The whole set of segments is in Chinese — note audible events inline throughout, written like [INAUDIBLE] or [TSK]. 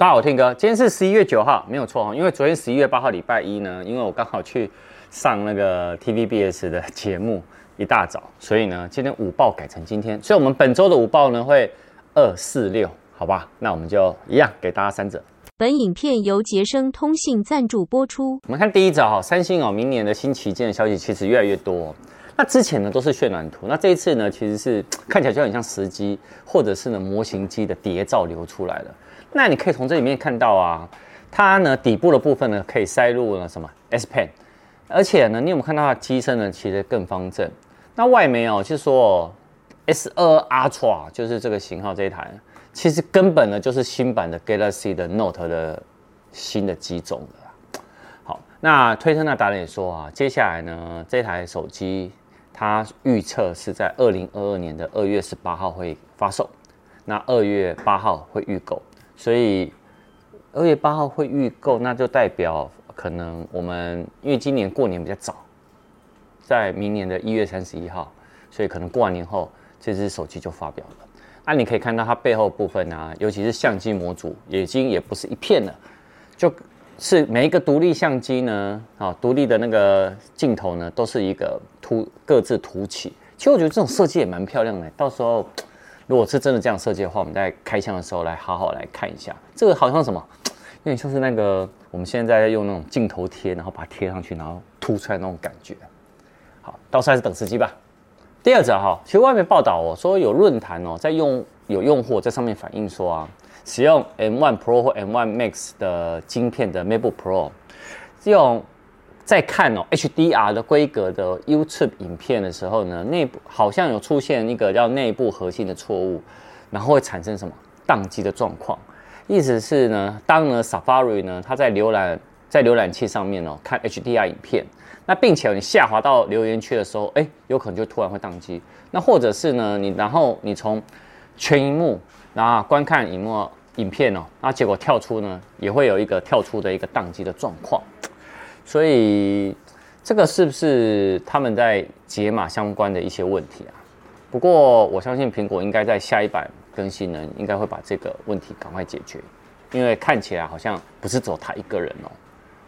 大家好，我 Tim 哥，今天是十一月九号，没有错哈，因为昨天十一月八号礼拜一呢，因为我刚好去上那个 TVBS 的节目，一大早，所以呢，今天午报改成今天，所以我们本周的午报呢会二四六，好吧？那我们就一样给大家三折。本影片由杰生通信赞助播出。我们看第一则哈，三星哦，明年的新旗舰的消息其实越来越多。那之前呢都是渲染图，那这一次呢其实是 [TSK] 看起来就很像实机，或者是呢模型机的谍照流出来了。那你可以从这里面看到啊，它呢底部的部分呢可以塞入了什么 S Pen，而且呢你有没有看到它机身呢其实更方正？那外媒哦就是说 S 二 Ultra 就是这个型号这一台，其实根本呢就是新版的 Galaxy 的 Note 的新的机种了。好，那推特那达人也说啊，接下来呢这台手机它预测是在二零二二年的二月十八号会发售，那二月八号会预购。所以二月八号会预购，那就代表可能我们因为今年过年比较早，在明年的一月三十一号，所以可能过完年后这只手机就发表了。那你可以看到它背后部分啊，尤其是相机模组，已经也不是一片了，就是每一个独立相机呢，啊，独立的那个镜头呢，都是一个凸各自凸起。其实我觉得这种设计也蛮漂亮的，到时候。如果是真的这样设计的话，我们在开箱的时候来好好来看一下。这个好像什么，有点像是那个我们现在在用那种镜头贴，然后把它贴上去，然后凸出来那种感觉。好，到时候还是等时机吧。第二则哈，其实外面报道哦，说有论坛哦，在用有用户在上面反映说啊，使用 M1 Pro 或 M1 Max 的晶片的 MacBook Pro 用。在看哦 HDR 的规格的 YouTube 影片的时候呢，内部好像有出现一个叫内部核心的错误，然后会产生什么宕机的状况。意思是呢，当呢 Safari 呢，它在浏览在浏览器上面哦看 HDR 影片，那并且你下滑到留言区的时候，哎，有可能就突然会宕机。那或者是呢，你然后你从全萤幕然后观看萤幕影片哦，那结果跳出呢，也会有一个跳出的一个宕机的状况。所以，这个是不是他们在解码相关的一些问题啊？不过我相信苹果应该在下一版更新呢，应该会把这个问题赶快解决，因为看起来好像不是走他一个人哦。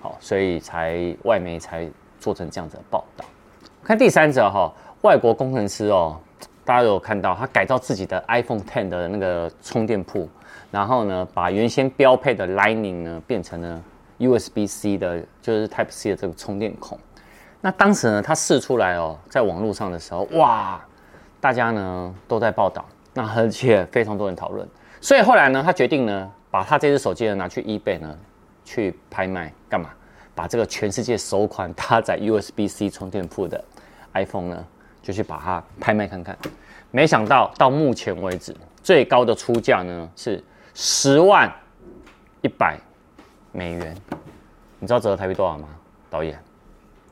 好，所以才外媒才做成这样子的报道。看第三则哈，外国工程师哦，大家有看到他改造自己的 iPhone X 的那个充电铺，然后呢，把原先标配的 Lightning 呢变成了。USB-C 的，就是 Type C 的这个充电孔。那当时呢，他试出来哦，在网络上的时候，哇，大家呢都在报道，那而且非常多人讨论。所以后来呢，他决定呢，把他这只手机呢拿去 eBay 呢去拍卖，干嘛？把这个全世界首款搭载 USB-C 充电铺的 iPhone 呢，就去把它拍卖看看。没想到到目前为止，最高的出价呢是十万一百。美元，你知道折合台币多少吗？导演，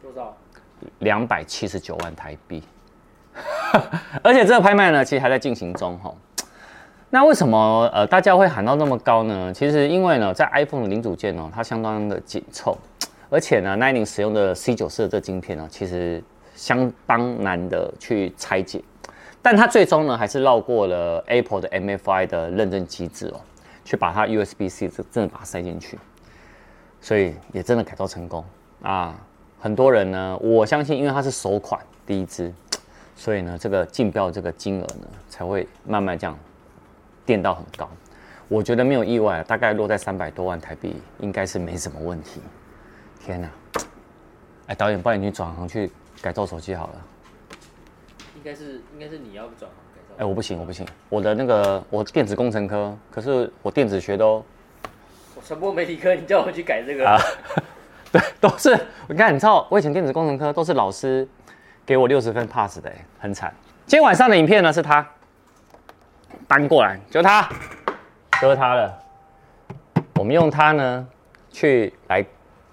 多少？两百七十九万台币。[LAUGHS] 而且这个拍卖呢，其实还在进行中哈。那为什么呃大家会喊到那么高呢？其实因为呢，在 iPhone 的零组件哦，它相当的紧凑，而且呢，Lightning 使用的 C 九四的这晶片呢，其实相当难的去拆解。但它最终呢，还是绕过了 Apple 的 MFI 的认证机制哦，去把它 USB-C 这真的把它塞进去。所以也真的改造成功啊！很多人呢，我相信，因为它是首款第一支，所以呢，这个竞标这个金额呢，才会慢慢这样垫到很高。我觉得没有意外，大概落在三百多万台币，应该是没什么问题。天哪！哎，导演，帮你去转行去改造手机好了。应该是，应该是你要转行改造。哎，我不行，我不行，我的那个我电子工程科，可是我电子学都。传播媒体科，你叫我去改这个啊？[LAUGHS] 对，都是。你看，你知道我以前电子工程科都是老师给我六十分 pass 的，很惨。今天晚上的影片呢，是他搬过来，就它，就是它了。我们用它呢去来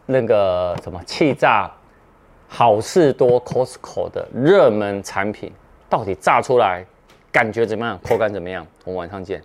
那个什么气炸好事多 Costco 的热门产品，到底炸出来感觉怎么样，口感怎么样？我们晚上见。